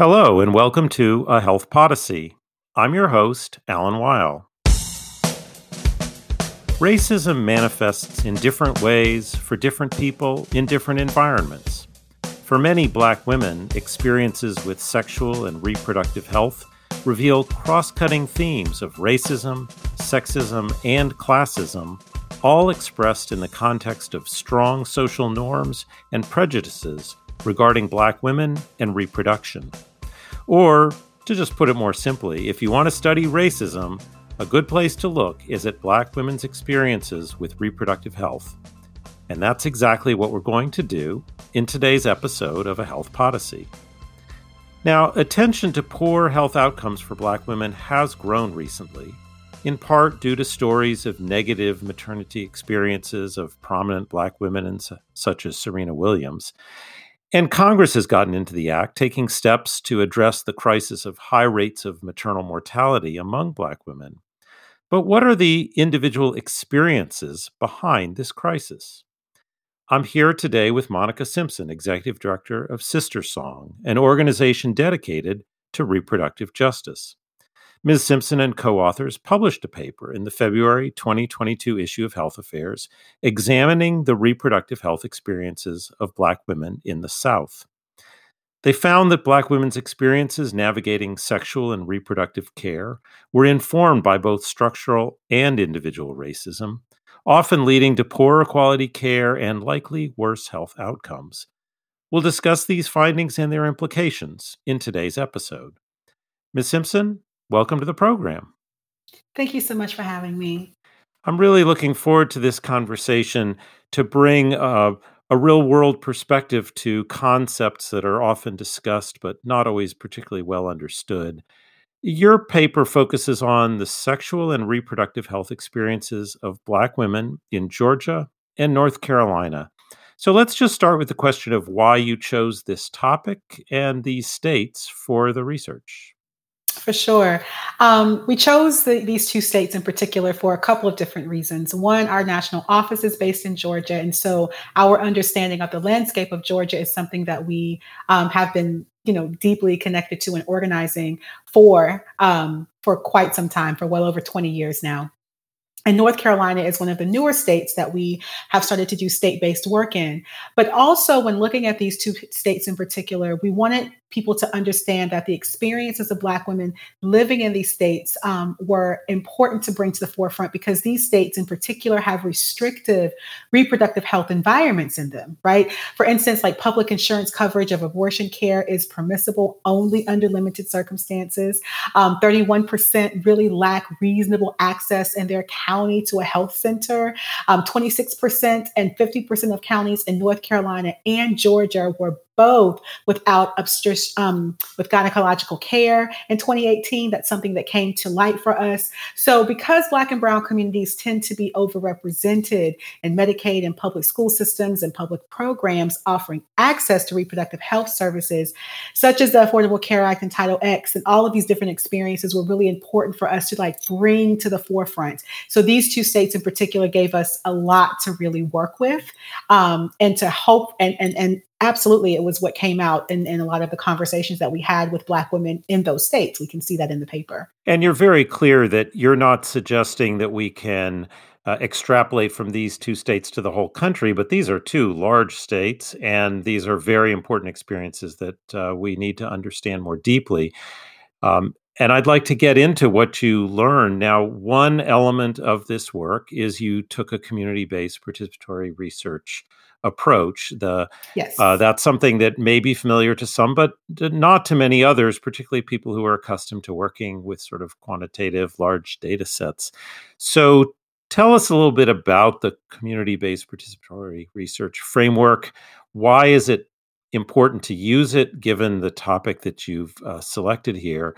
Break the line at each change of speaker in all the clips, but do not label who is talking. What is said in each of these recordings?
Hello, and welcome to A Health Podyssey. I'm your host, Alan Weil. Racism manifests in different ways for different people in different environments. For many black women, experiences with sexual and reproductive health reveal cross cutting themes of racism, sexism, and classism, all expressed in the context of strong social norms and prejudices regarding black women and reproduction. Or, to just put it more simply, if you want to study racism, a good place to look is at black women's experiences with reproductive health. And that's exactly what we're going to do in today's episode of A Health Podyssey. Now, attention to poor health outcomes for black women has grown recently, in part due to stories of negative maternity experiences of prominent black women, such as Serena Williams. And Congress has gotten into the act, taking steps to address the crisis of high rates of maternal mortality among Black women. But what are the individual experiences behind this crisis? I'm here today with Monica Simpson, Executive Director of SisterSong, an organization dedicated to reproductive justice. Ms. Simpson and co authors published a paper in the February 2022 issue of Health Affairs examining the reproductive health experiences of Black women in the South. They found that Black women's experiences navigating sexual and reproductive care were informed by both structural and individual racism, often leading to poorer quality care and likely worse health outcomes. We'll discuss these findings and their implications in today's episode. Ms. Simpson, welcome to the program.
Thank you so much for having me.
I'm really looking forward to this conversation to bring uh, a real world perspective to concepts that are often discussed but not always particularly well understood. Your paper focuses on the sexual and reproductive health experiences of Black women in Georgia and North Carolina. So let's just start with the question of why you chose this topic and these states for the research.
For sure. Um, we chose the, these two states in particular for a couple of different reasons. One, our national office is based in Georgia. And so our understanding of the landscape of Georgia is something that we um, have been you know deeply connected to and organizing for um, for quite some time for well over 20 years now and North Carolina is one of the newer states that we have started to do state based work in. But also, when looking at these two states in particular, we wanted people to understand that the experiences of Black women living in these states um, were important to bring to the forefront because these states in particular have restrictive reproductive health environments in them, right? For instance, like public insurance coverage of abortion care is permissible only under limited circumstances. Um, 31% really lack reasonable access in their county to a health center. Um, 26% and 50% of counties in North Carolina and Georgia were both without obstetri- um, with gynecological care in 2018. That's something that came to light for us. So, because Black and Brown communities tend to be overrepresented in Medicaid and public school systems and public programs offering access to reproductive health services, such as the Affordable Care Act and Title X, and all of these different experiences were really important for us to like bring to the forefront. So, these two states in particular gave us a lot to really work with um, and to hope and and and absolutely it was what came out in, in a lot of the conversations that we had with black women in those states. We can see that in the paper.
And you're very clear that you're not suggesting that we can uh, extrapolate from these two states to the whole country but these are two large states and these are very important experiences that uh, we need to understand more deeply. Um, and I'd like to get into what you learned. Now, one element of this work is you took a community based participatory research approach. The yes. Uh, that's something that may be familiar to some, but not to many others, particularly people who are accustomed to working with sort of quantitative large data sets. So tell us a little bit about the community-based participatory research framework. Why is it important to use it given the topic that you've uh, selected here?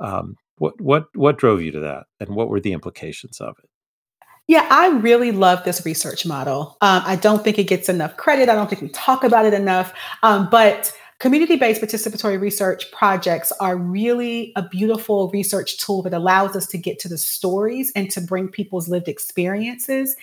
Um, what what what drove you to that, and what were the implications of it?
Yeah, I really love this research model. Um, I don't think it gets enough credit. I don't think we talk about it enough. Um, but community based participatory research projects are really a beautiful research tool that allows us to get to the stories and to bring people's lived experiences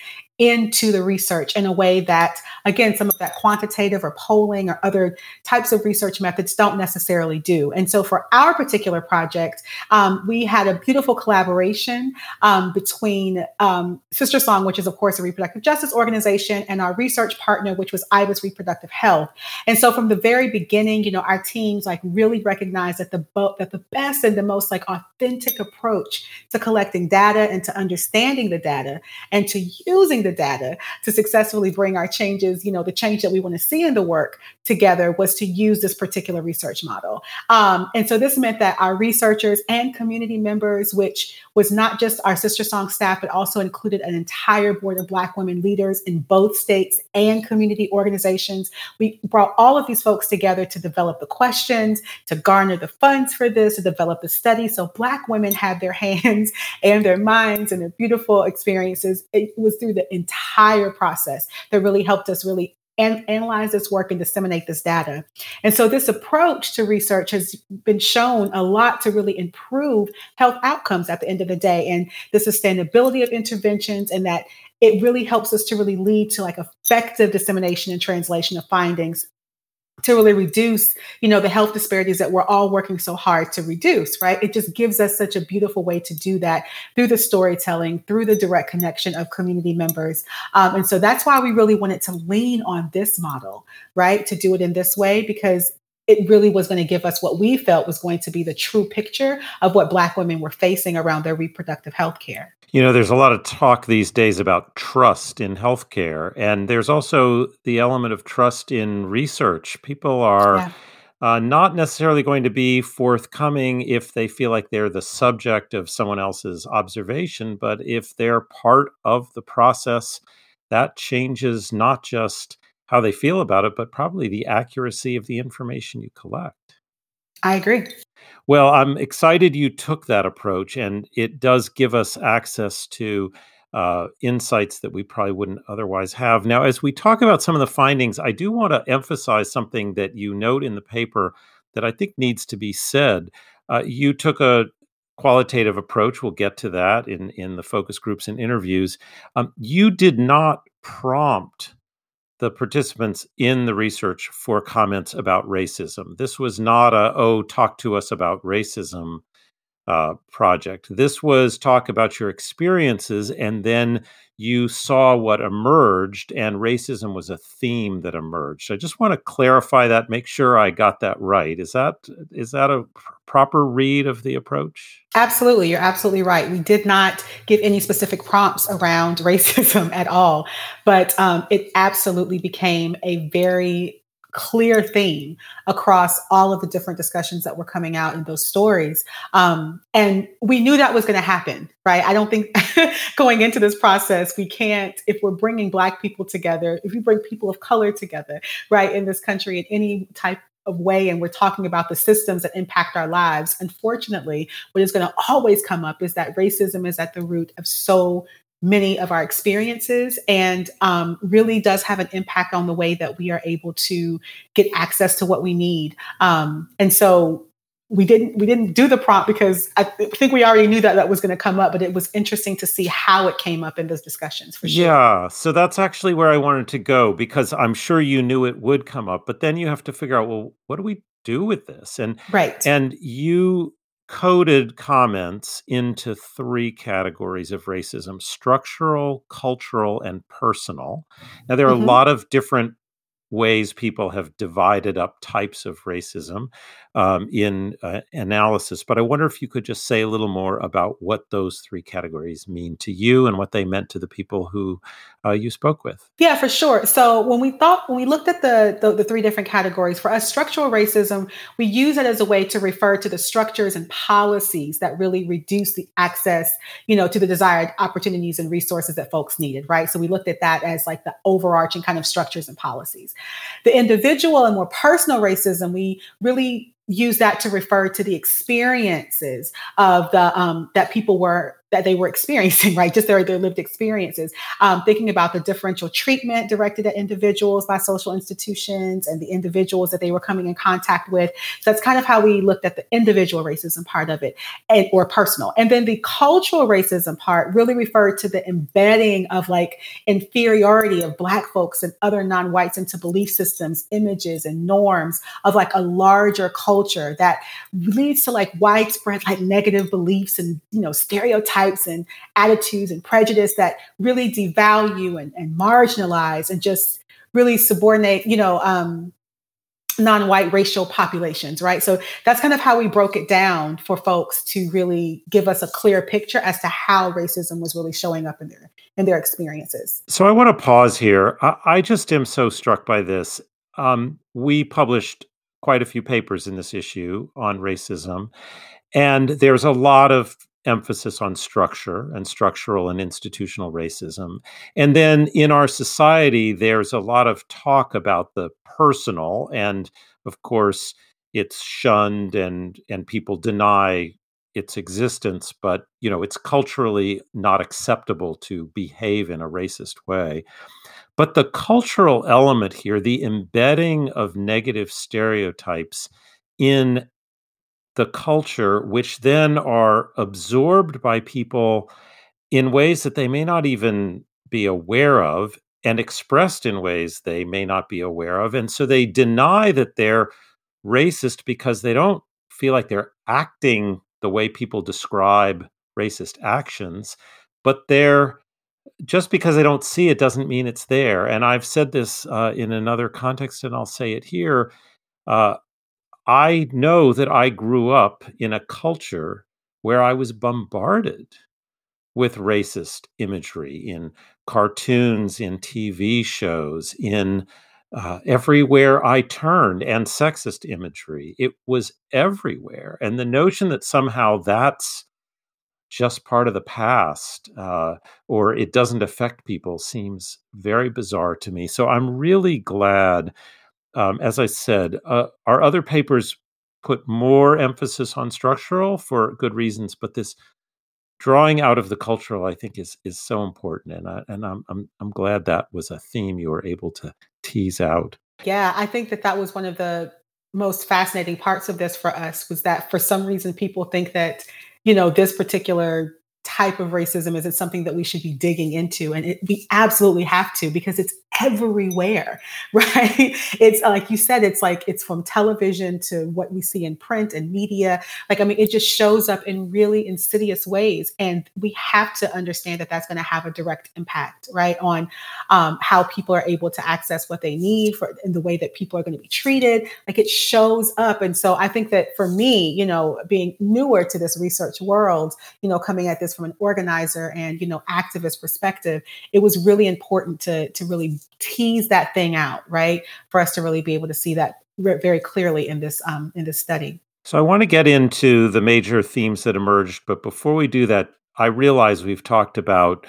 into the research in a way that, again, some of that quantitative or polling or other types of research methods don't necessarily do. And so for our particular project, um, we had a beautiful collaboration um, between um, SisterSong, which is, of course, a reproductive justice organization, and our research partner, which was IBIS Reproductive Health. And so from the very beginning, you know, our teams like really recognized that the bo- that the best and the most like authentic approach to collecting data and to understanding the data and to using the data to successfully bring our changes, you know, the change that we want to see in the work together was to use this particular research model. Um, and so this meant that our researchers and community members, which was not just our SisterSong staff, but also included an entire board of Black women leaders in both states and community organizations. We brought all of these folks together to develop the questions, to garner the funds for this, to develop the study. So Black women had their hands and their minds and their beautiful experiences. It was through the entire process that really helped us really and analyze this work and disseminate this data. And so this approach to research has been shown a lot to really improve health outcomes at the end of the day and the sustainability of interventions and that it really helps us to really lead to like effective dissemination and translation of findings to really reduce you know the health disparities that we're all working so hard to reduce right? It just gives us such a beautiful way to do that through the storytelling through the direct connection of community members. Um, and so that's why we really wanted to lean on this model right? To do it in this way because it really was going to give us what we felt was going to be the true picture of what Black women were facing around their reproductive health care.
You know, there's a lot of talk these days about trust in healthcare, and there's also the element of trust in research. People are. Yeah. Uh, not necessarily going to be forthcoming if they feel like they're the subject of someone else's observation, but if they're part of the process, that changes not just how they feel about it, but probably the accuracy of the information you collect.
I agree.
Well, I'm excited you took that approach, and it does give us access to uh, insights that we probably wouldn't otherwise have. Now, as we talk about some of the findings, I do want to emphasize something that you note in the paper that I think needs to be said. Uh, you took a qualitative approach. We'll get to that in, in the focus groups and interviews. Um, you did not prompt the participants in the research for comments about racism. This was not a, oh, talk to us about racism uh, project. This was talk about your experiences, and then you saw what emerged, and racism was a theme that emerged. I just want to clarify that, make sure I got that right. Is that is that a proper read of the approach?
Absolutely, you're absolutely right. We did not give any specific prompts around racism at all, but um, it absolutely became a very clear theme across all of the different discussions that were coming out in those stories. Um, and we knew that was going to happen, right? I don't think going into this process, we can't, if we're bringing Black people together, if we bring people of color together, right, in this country in any type of way and we're talking about the systems that impact our lives unfortunately what is going to always come up is that racism is at the root of so many of our experiences and um, really does have an impact on the way that we are able to get access to what we need. Um, and so we didn't we didn't do the prompt because I think we already knew that that was going to come up, but it was interesting to see how it came up in those discussions. For sure.
Yeah, so that's actually where I wanted to go because I'm sure you knew it would come up, but then you have to figure out well, what do we do with this? And
right,
and you coded comments into three categories of racism structural, cultural, and personal. Now, there are mm-hmm. a lot of different ways people have divided up types of racism um, in uh, analysis. But I wonder if you could just say a little more about what those three categories mean to you and what they meant to the people who uh, you spoke with.
Yeah, for sure. So when we thought, when we looked at the, the, the three different categories, for us, structural racism, we use it as a way to refer to the structures and policies that really reduce the access, you know, to the desired opportunities and resources that folks needed, right? So we looked at that as like the overarching kind of structures and policies. The individual and more personal racism, we really use that to refer to the experiences of the um, that people were that they were experiencing, right? Just their, their lived experiences. Um, thinking about the differential treatment directed at individuals by social institutions and the individuals that they were coming in contact with. So that's kind of how we looked at the individual racism part of it and, or personal. And then the cultural racism part really referred to the embedding of like inferiority of Black folks and other non whites into belief systems, images, and norms of like a larger culture that leads to like widespread like negative beliefs and, you know, stereotypes stereotypes and attitudes and prejudice that really devalue and, and marginalize and just really subordinate, you know, um, non-white racial populations right? So that's kind of how we broke it down for folks to really give us a clear picture as to how racism was really showing up in their in their experiences.
So i want to pause here. I, I just am so struck by this. Um, we published quite a few papers in this issue on racism and there's a lot of emphasis on structure and structural and institutional racism. And then in our society, there's a lot of talk about the personal, and of course, it's shunned and and people deny its existence but you know it's culturally not acceptable to behave in a racist way but the cultural element here the embedding of negative stereotypes in the culture, which then are absorbed by people in ways that they may not even be aware of and expressed in ways they may not be aware of. And so they deny that they're racist because they don't feel like they're acting the way people describe racist actions, but they're just because they don't see it doesn't mean it's there. And I've said this uh, in another context, and I'll say it here. Uh, I know that I grew up in a culture where I was bombarded with racist imagery in cartoons, in TV shows, in uh, everywhere I turned, and sexist imagery. It was everywhere. And the notion that somehow that's just part of the past uh, or it doesn't affect people seems very bizarre to me. So I'm really glad um, as I said, uh, our other papers put more emphasis on structural for good reasons, but this drawing out of the cultural, I think, is is so important, and I, and I'm I'm I'm glad that was a theme you were able to tease out.
Yeah, I think that that was one of the most fascinating parts of this for us was that for some reason people think that you know this particular type of racism is it something that we should be digging into. And it, we absolutely have to because it's everywhere right? It's like you said it's like it's from television to what we see in print and media. Like i mean it just shows up in really insidious ways. And we have to understand that that's going to have a direct impact right on um, how people are able to access what they need for in the way that people are going to be treated. Like it shows up. And so i think that for me you know being newer to this research world you know coming at this from an organizer and you know activist perspective it was really important to to really tease that thing out right? For us to really be able to see that very clearly in this um, in this study.
So i want to get into the major themes that emerged but before we do that i realize we've talked about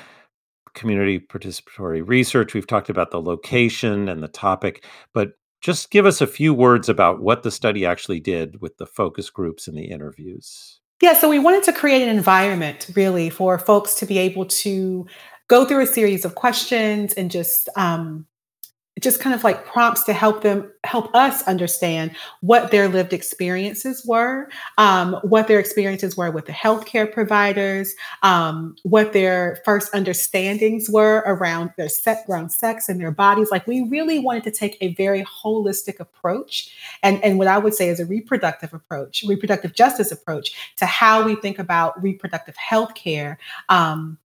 community participatory research we've talked about the location and the topic but just give us a few words about what the study actually did with the focus groups and the interviews
yeah, so we wanted to create an environment really for folks to be able to go through a series of questions and just um, just kind of like prompts to help them help us understand what their lived experiences were um, what their experiences were with the healthcare providers um, what their first understandings were around their set around sex and their bodies. Like we really wanted to take a very holistic approach and, and what i would say is a reproductive approach reproductive justice approach to how we think about reproductive health care um,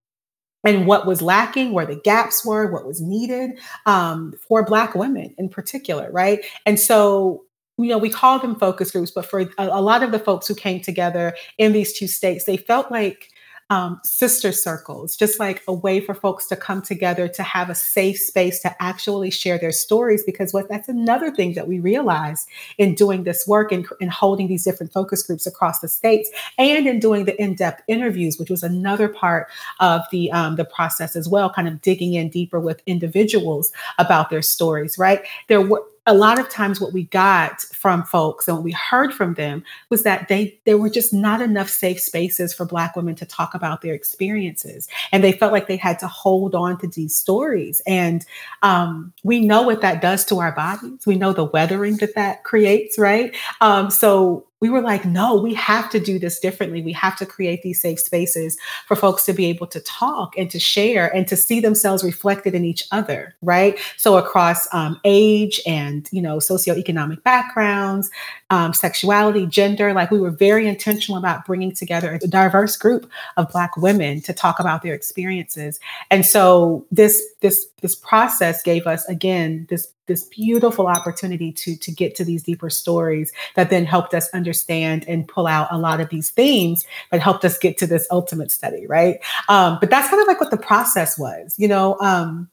and what was lacking, where the gaps were, what was needed um, for Black women in particular, right? And so you know, we call them focus groups, but for a, a, lot of the folks who came together in these two states, they felt like um, sister circles, just like a way for folks to come together to have a safe space to actually share their stories. Because what that's another thing that we realized in doing this work and, and holding these different focus groups across the states, and in doing the in-depth interviews, which was another part of the um, the process as well, kind of digging in deeper with individuals about their stories. Right there were a lot of times what we got from folks and what we heard from them was that they there were just not enough safe spaces for black women to talk about their experiences. And they felt like they had to hold on to these stories. And um, we know what that does to our bodies. We know the weathering that that creates right? Um, so we were like, no, we have to do this differently. We have to create these safe spaces for folks to be able to talk and to share and to see themselves reflected in each other, right? So across um, age and you know socioeconomic backgrounds, um, sexuality, gender, like we were very intentional about bringing together a diverse group of Black women to talk about their experiences. And so this this this process gave us again this this beautiful opportunity to to get to these deeper stories that then helped us understand and pull out a lot of these themes that helped us get to this ultimate study right um, but that's kind of like what the process was you know um,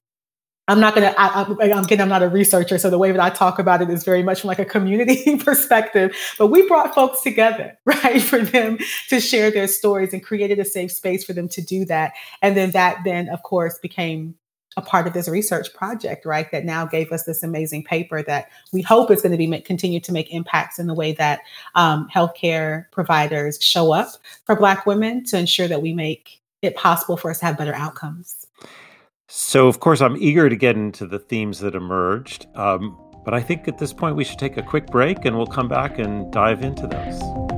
I'm not gonna. I, am again. I'm not a researcher, so the way that I talk about it is very much from like a community perspective. But we brought folks together, right, for them to share their stories and created a safe space for them to do that. And then that, then of course, became a part of this research project, right? That now gave us this amazing paper that we hope is going to be make, continue to make impacts in the way that um, healthcare providers show up for Black women to ensure that we make it possible for us to have better outcomes.
So, of course, I'm eager to get into the themes that emerged. Um, but I think at this point we should take a quick break and we'll come back and dive into those.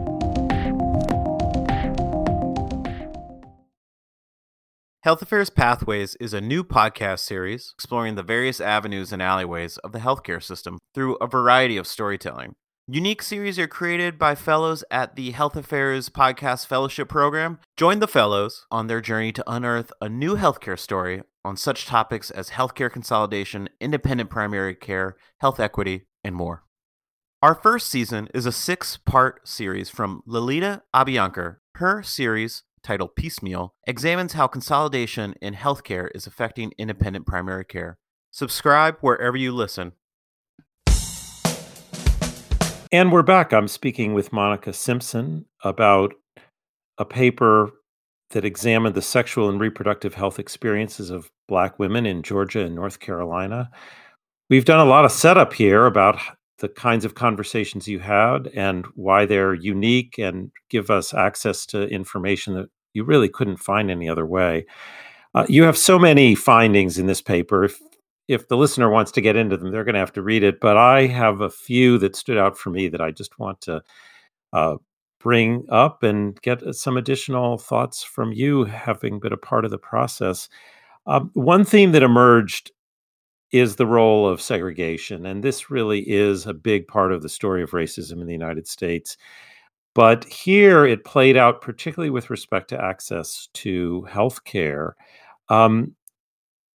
Health Affairs Pathways is a new podcast series exploring the various avenues and alleyways of the healthcare system through a variety of storytelling. Unique series are created by fellows at the Health Affairs Podcast Fellowship Program. Join the fellows on their journey to unearth a new healthcare story on such topics as healthcare consolidation, independent primary care, health equity, and more. Our first season is a six part series from Lolita Abianker. Her series titled Piecemeal, examines how consolidation in healthcare is affecting independent primary care. Subscribe wherever you listen.
And we're back. I'm speaking with Monica Simpson about a paper that examined the sexual and reproductive health experiences of Black women in Georgia and North Carolina. We've done a lot of setup here about the kinds of conversations you had and why they're unique and give us access to information that you really couldn't find any other way. Uh, you have so many findings in this paper. If if the listener wants to get into them, they're going to have to read it. But I have a few that stood out for me that I just want to uh, bring up and get uh, some additional thoughts from you, having been a part of the process. Um, one theme that emerged is the role of segregation. And this really is a big part of the story of racism in the United States. But here it played out particularly with respect to access to health care. Um,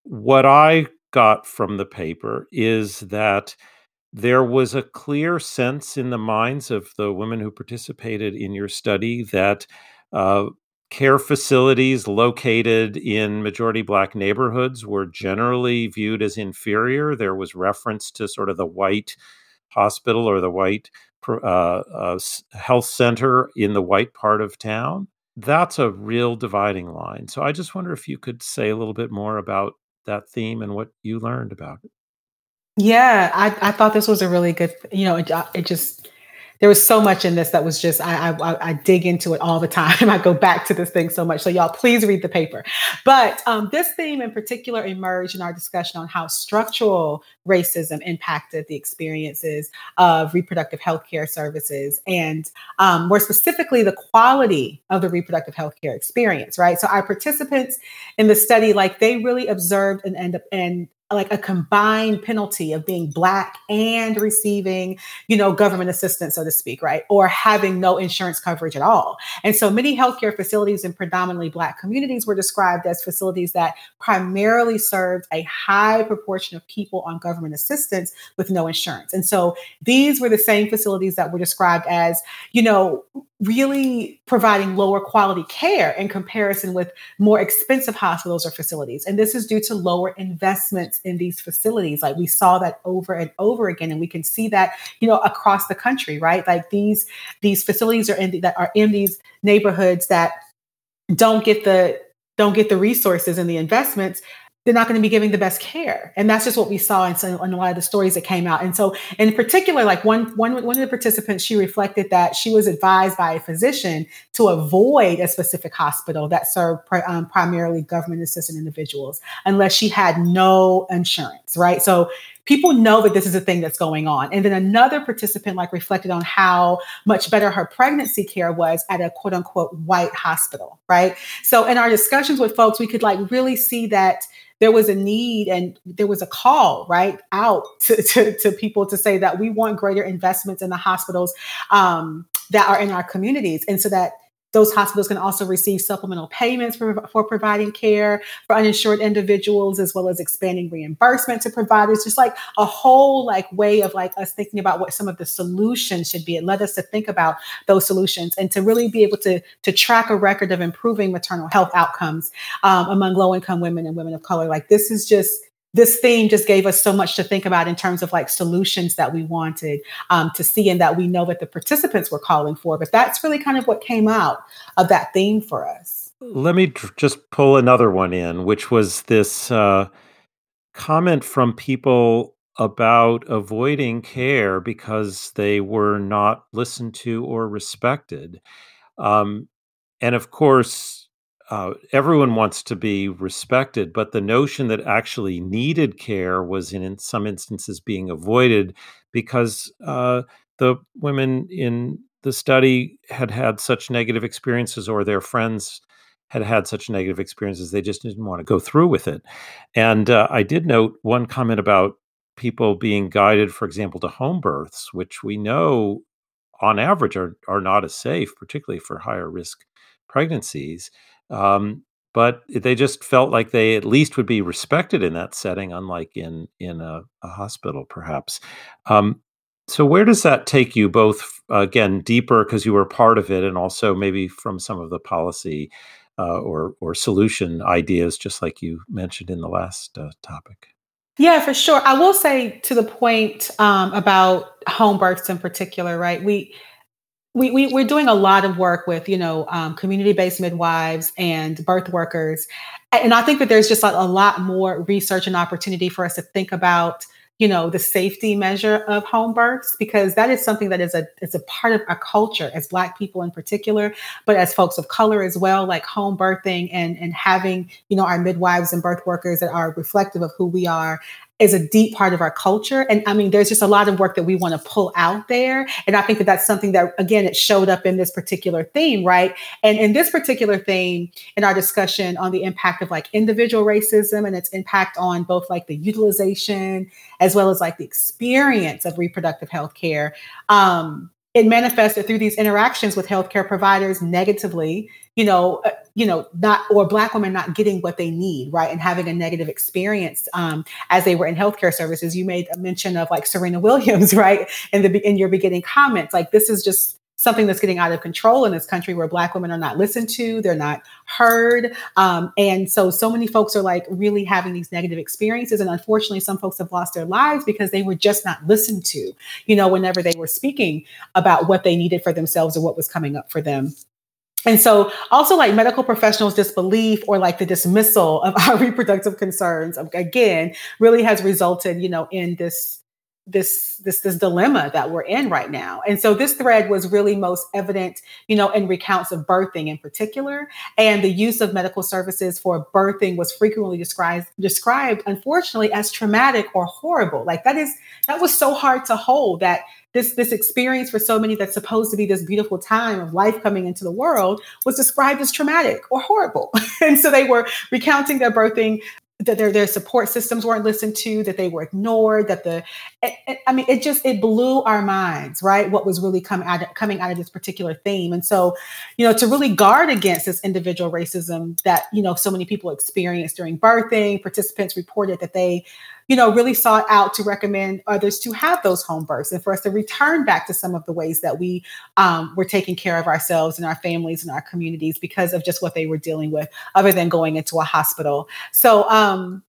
what I got from the paper is that there was a clear sense in the minds of the women who participated in your study that uh, care facilities located in majority black neighborhoods were generally viewed as inferior. There was reference to sort of the white hospital or the white uh, uh, health center in the white part of town. That's a real dividing line. So I just wonder if you could say a little bit more about that theme and what you learned about it.
Yeah, I, I thought this was a really good, you know, it, it just there was so much in this that was just I, I, I dig into it all the time. I go back to this thing so much. So y'all, please read the paper. But um, this theme in particular emerged in our discussion on how structural racism impacted the experiences of reproductive health care services, and um, more specifically, the quality of the reproductive health care experience. Right. So our participants in the study, like they really observed and up and like a combined penalty of being black and receiving you know government assistance so to speak right? Or having no insurance coverage at all. And so many healthcare facilities in predominantly black communities were described as facilities that primarily served a high proportion of people on government assistance with no insurance. And so these were the same facilities that were described as you know really providing lower quality care in comparison with more expensive hospitals or facilities. And this is due to lower investments in these facilities. Like we saw that over and over again, and we can see that, you know, across the country, right? Like these these facilities are in the, that are in these neighborhoods that don't get the don't get the resources and the investments they're not going to be giving the best care. And that's just what we saw in, some, in a lot of the stories that came out. And so in particular like one, one, one of the participants she reflected that she was advised by a physician to avoid a specific hospital that served um, primarily government assisted individuals unless she had no insurance right? So people know that this is a thing that's going on. And then another participant like reflected on how much better her pregnancy care was at a quote unquote white hospital, right? So in our discussions with folks, we could like really see that there was a need and there was a call right out to, to, to people to say that we want greater investments in the hospitals um, that are in our communities and so that those hospitals can also receive supplemental payments for, for providing care for uninsured individuals, as well as expanding reimbursement to providers. Just like a whole like way of like us thinking about what some of the solutions should be. It led us to think about those solutions and to really be able to to track a record of improving maternal health outcomes um, among low income women and women of color. Like this is just this theme just gave us so much to think about in terms of like solutions that we wanted um, to see and that we know that the participants were calling for. But that's really kind of what came out of that theme for us.
Let me tr- just pull another one in, which was this uh, comment from people about avoiding care because they were not listened to or respected. Um, and of course, uh, everyone wants to be respected, but the notion that actually needed care was in, in some instances being avoided because uh, the women in the study had had such negative experiences or their friends had had such negative experiences they just didn't want to go through with it. And uh, i did note one comment about people being guided for example to home births which we know on average are, are not as safe particularly for higher risk pregnancies um, but they just felt like they at least would be respected in that setting, unlike in in a, a hospital, perhaps. Um, so, where does that take you? Both uh, again deeper because you were part of it, and also maybe from some of the policy uh, or or solution ideas, just like you mentioned in the last uh, topic.
Yeah, for sure. I will say to the point um, about home births in particular, right? We we, we we're doing a lot of work with you know um, community-based midwives and birth workers. And i think that there's just a, a lot more research and opportunity for us to think about you know the safety measure of home births because that is something that is a is a part of our culture as black people in particular but as folks of color as well like home birthing and and having you know our midwives and birth workers that are reflective of who we are is a deep part of our culture. And I mean, there's just a lot of work that we want to pull out there. And I think that that's something that, again, it showed up in this particular theme, right? And in this particular theme, in our discussion on the impact of like individual racism and its impact on both like the utilization as well as like the experience of reproductive health care, um, it manifested through these interactions with healthcare providers negatively you know uh, you know not or black women not getting what they need right? And having a negative experience um, as they were in healthcare services. You made a mention of like serena williams right? In the in your beginning comments. Like this is just something that's getting out of control in this country where black women are not listened to they're not heard. Um, and so so many folks are like really having these negative experiences. And unfortunately some folks have lost their lives because they were just not listened to you know whenever they were speaking about what they needed for themselves or what was coming up for them and so also like medical professionals disbelief or like the dismissal of our reproductive concerns again really has resulted you know in this this this this dilemma that we're in right now. And so this thread was really most evident you know in recounts of birthing in particular and the use of medical services for birthing was frequently described described unfortunately as traumatic or horrible. Like that is that was so hard to hold that this this experience for so many that's supposed to be this beautiful time of life coming into the world was described as traumatic or horrible and so they were recounting their birthing that their their support systems weren't listened to, that they were ignored, that the it, it, I mean, it just it blew our minds, right? What was really coming out of, coming out of this particular theme, and so you know to really guard against this individual racism that you know so many people experienced during birthing, participants reported that they you know, really sought out to recommend others to have those home births and for us to return back to some of the ways that we um, were taking care of ourselves and our families and our communities because of just what they were dealing with, other than going into a hospital. So, um,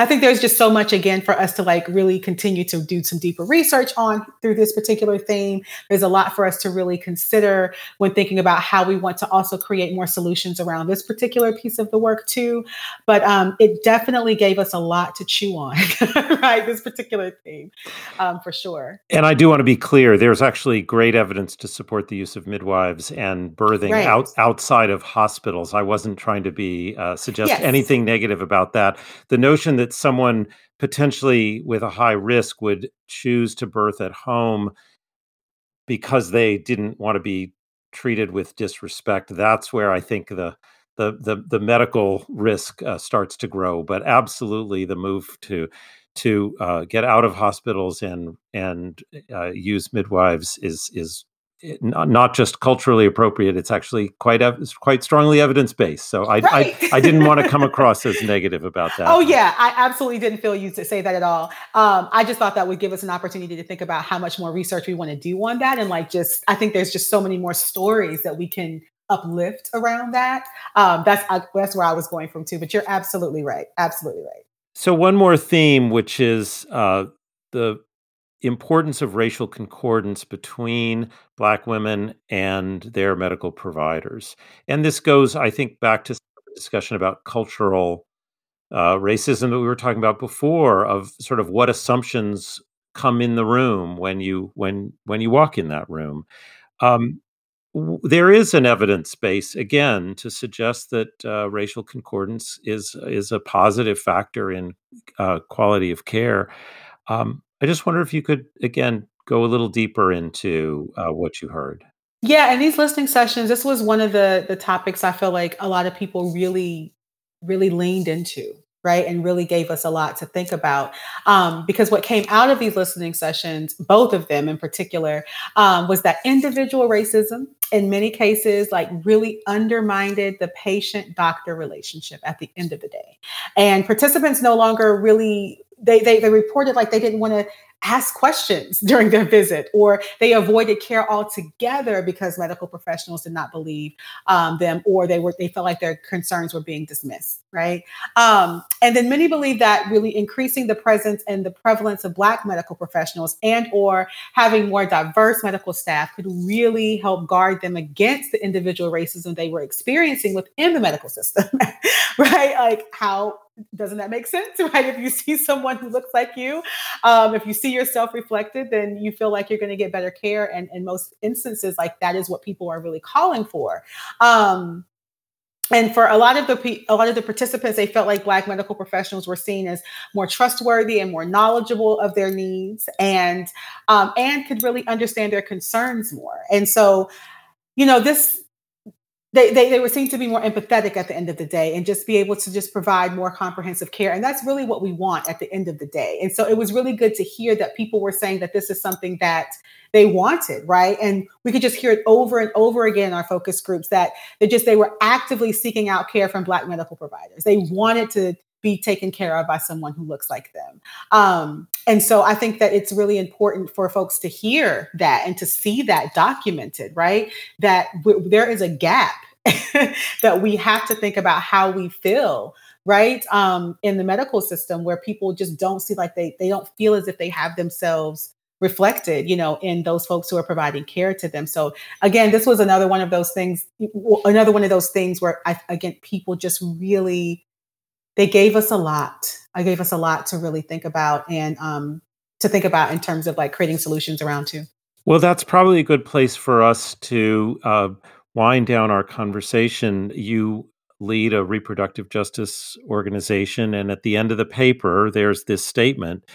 I think there's just so much again for us to like really continue to do some deeper research on through this particular theme. There's a lot for us to really consider when thinking about how we want to also create more solutions around this particular piece of the work too. But um, it definitely gave us a lot to chew on, right? This particular theme, um, for sure.
And I do want to be clear: there's actually great evidence to support the use of midwives and birthing right. out, outside of hospitals. I wasn't trying to be uh, suggest yes. anything negative about that. The notion that that someone potentially with a high risk would choose to birth at home because they didn't want to be treated with disrespect that's where i think the the the, the medical risk uh, starts to grow but absolutely the move to to uh, get out of hospitals and and uh, use midwives is is not just culturally appropriate it's actually quite it's quite strongly evidence based. So I, right. I, I didn't want to come across as negative about that.
Oh yeah i absolutely didn't feel you to say that at all. Um, i just thought that would give us an opportunity to think about how much more research we want to do on that and like just i think there's just so many more stories that we can uplift around that. Um, that's that's where i was going from too but you're absolutely right absolutely right.
So one more theme which is uh, the importance of racial concordance between black women and their medical providers. And this goes i think back to discussion about cultural uh, racism that we were talking about before of sort of what assumptions come in the room when you when when you walk in that room. Um, there is an evidence base again to suggest that uh, racial concordance is is a positive factor in uh, quality of care. Um, I just wonder if you could, again, go a little deeper into uh, what you heard.
Yeah, and these listening sessions, this was one of the the topics I feel like a lot of people really, really leaned into, right, and really gave us a lot to think about. Um, because what came out of these listening sessions, both of them in particular, um, was that individual racism in many cases like really undermined the patient doctor relationship at the end of the day, and participants no longer really they, they, they reported like they didn't want to ask questions during their visit or they avoided care altogether because medical professionals did not believe um, them or they were they felt like their concerns were being dismissed right? Um, and then many believe that really increasing the presence and the prevalence of black medical professionals and or having more diverse medical staff could really help guard them against the individual racism they were experiencing within the medical system right? Like how doesn't that make sense right? If you see someone who looks like you um, if you see yourself reflected then you feel like you're going to get better care and in most instances like that is what people are really calling for. Um, and for a lot of the a lot of the participants they felt like black medical professionals were seen as more trustworthy and more knowledgeable of their needs and um, and could really understand their concerns more. And so you know this they, they, they would seem to be more empathetic at the end of the day and just be able to just provide more comprehensive care. And that's really what we want at the end of the day. And so it was really good to hear that people were saying that this is something that they wanted, right? And we could just hear it over and over again in our focus groups that they just they were actively seeking out care from Black medical providers. They wanted to be taken care of by someone who looks like them. Um, and so I think that it's really important for folks to hear that and to see that documented, right? That w- there is a gap that we have to think about how we feel right um, in the medical system where people just don't see like they they don't feel as if they have themselves reflected you know in those folks who are providing care to them so again this was another one of those things another one of those things where I, again people just really they gave us a lot. I gave us a lot to really think about and um, to think about in terms of like creating solutions around too.
Well, that's probably a good place for us to uh, wind down our conversation. You lead a reproductive justice organization, and at the end of the paper, there's this statement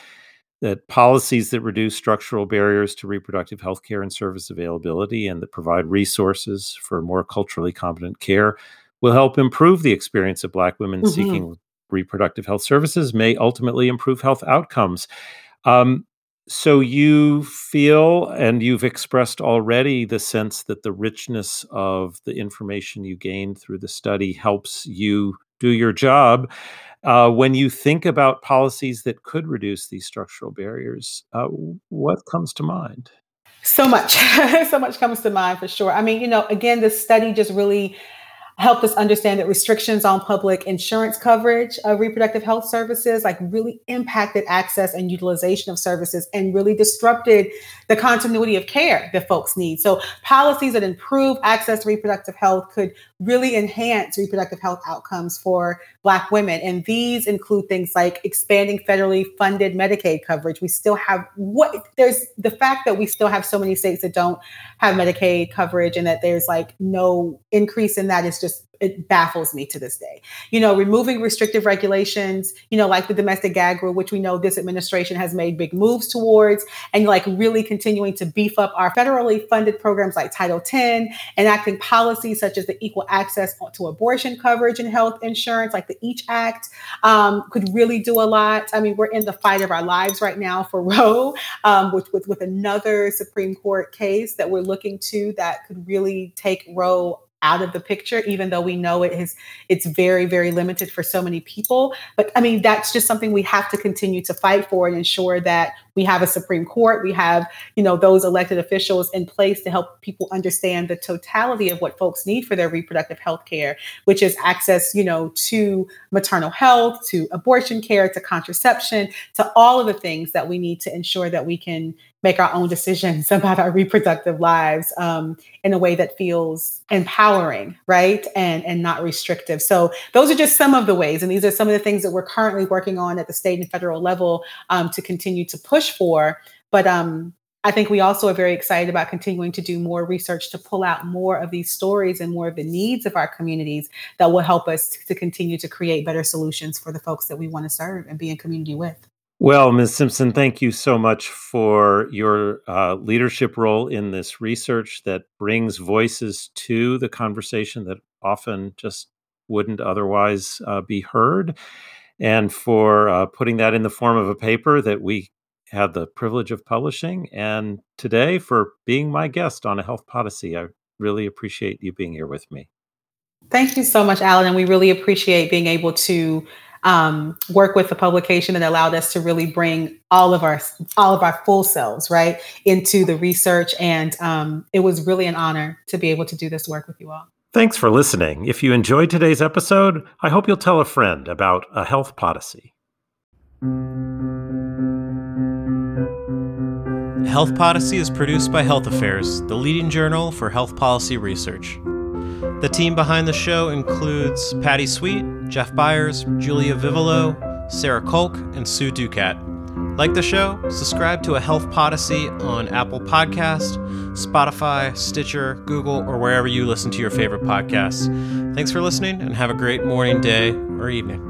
that policies that reduce structural barriers to reproductive health care and service availability and that provide resources for more culturally competent care will help improve the experience of Black women mm-hmm. seeking reproductive health services may ultimately improve health outcomes. Um, so you feel and you've expressed already the sense that the richness of the information you gained through the study helps you do your job. Uh, when you think about policies that could reduce these structural barriers, uh, what comes to mind?
So much, so much comes to mind for sure. I mean, you know, again, the study just really helped us understand that restrictions on public insurance coverage of reproductive health services like really impacted access and utilization of services and really disrupted the continuity of care that folks need. So policies that improve access to reproductive health could really enhance reproductive health outcomes for Black women. And these include things like expanding federally funded Medicaid coverage. We still have what there's the fact that we still have so many states that don't have Medicaid coverage and that there's like no increase in that is just it baffles me to this day. You know, removing restrictive regulations, you know, like the domestic gag rule, which we know this administration has made big moves towards, and like really continuing to beef up our federally funded programs like Title X, enacting policies such as the equal access to abortion coverage and health insurance, like the EACH Act, um, could really do a lot. I mean, we're in the fight of our lives right now for Roe, um, with, with, with another Supreme Court case that we're looking to that could really take Roe out of the picture, even though we know it is it's very, very limited for so many people. But I mean, that's just something we have to continue to fight for and ensure that we have a Supreme Court, we have, you know, those elected officials in place to help people understand the totality of what folks need for their reproductive health care, which is access, you know, to maternal health, to abortion care, to contraception, to all of the things that we need to ensure that we can make our own decisions about our reproductive lives um, in a way that feels empowering, right, and and not restrictive. So those are just some of the ways, and these are some of the things that we're currently working on at the state and federal level um, to continue to push for. But um, I think we also are very excited about continuing to do more research to pull out more of these stories and more of the needs of our communities that will help us to continue to create better solutions for the folks that we want to serve and be in community with.
Well, Ms. Simpson, thank you so much for your uh, leadership role in this research that brings voices to the conversation that often just wouldn't otherwise uh, be heard, and for uh, putting that in the form of a paper that we had the privilege of publishing, and today for being my guest on a Health Podyssey. I really appreciate you being here with me.
Thank you so much, Alan, and we really appreciate being able to um, work with the publication that allowed us to really bring all of our all of our full selves right into the research. And um, it was really an honor to be able to do this work with you all.
Thanks for listening. If you enjoyed today's episode i hope you'll tell a friend about a Health Podyssey.
Health Podyssey is produced by Health Affairs, the leading journal for health policy research. The team behind the show includes Patty Sweet, Jeff Byers, Julia Vivolo, Sarah Kolk, and Sue Ducat. Like the show? Subscribe to a Health Podyssey on Apple Podcast, Spotify, Stitcher, Google, or wherever you listen to your favorite podcasts. Thanks for listening and have a great morning, day, or evening.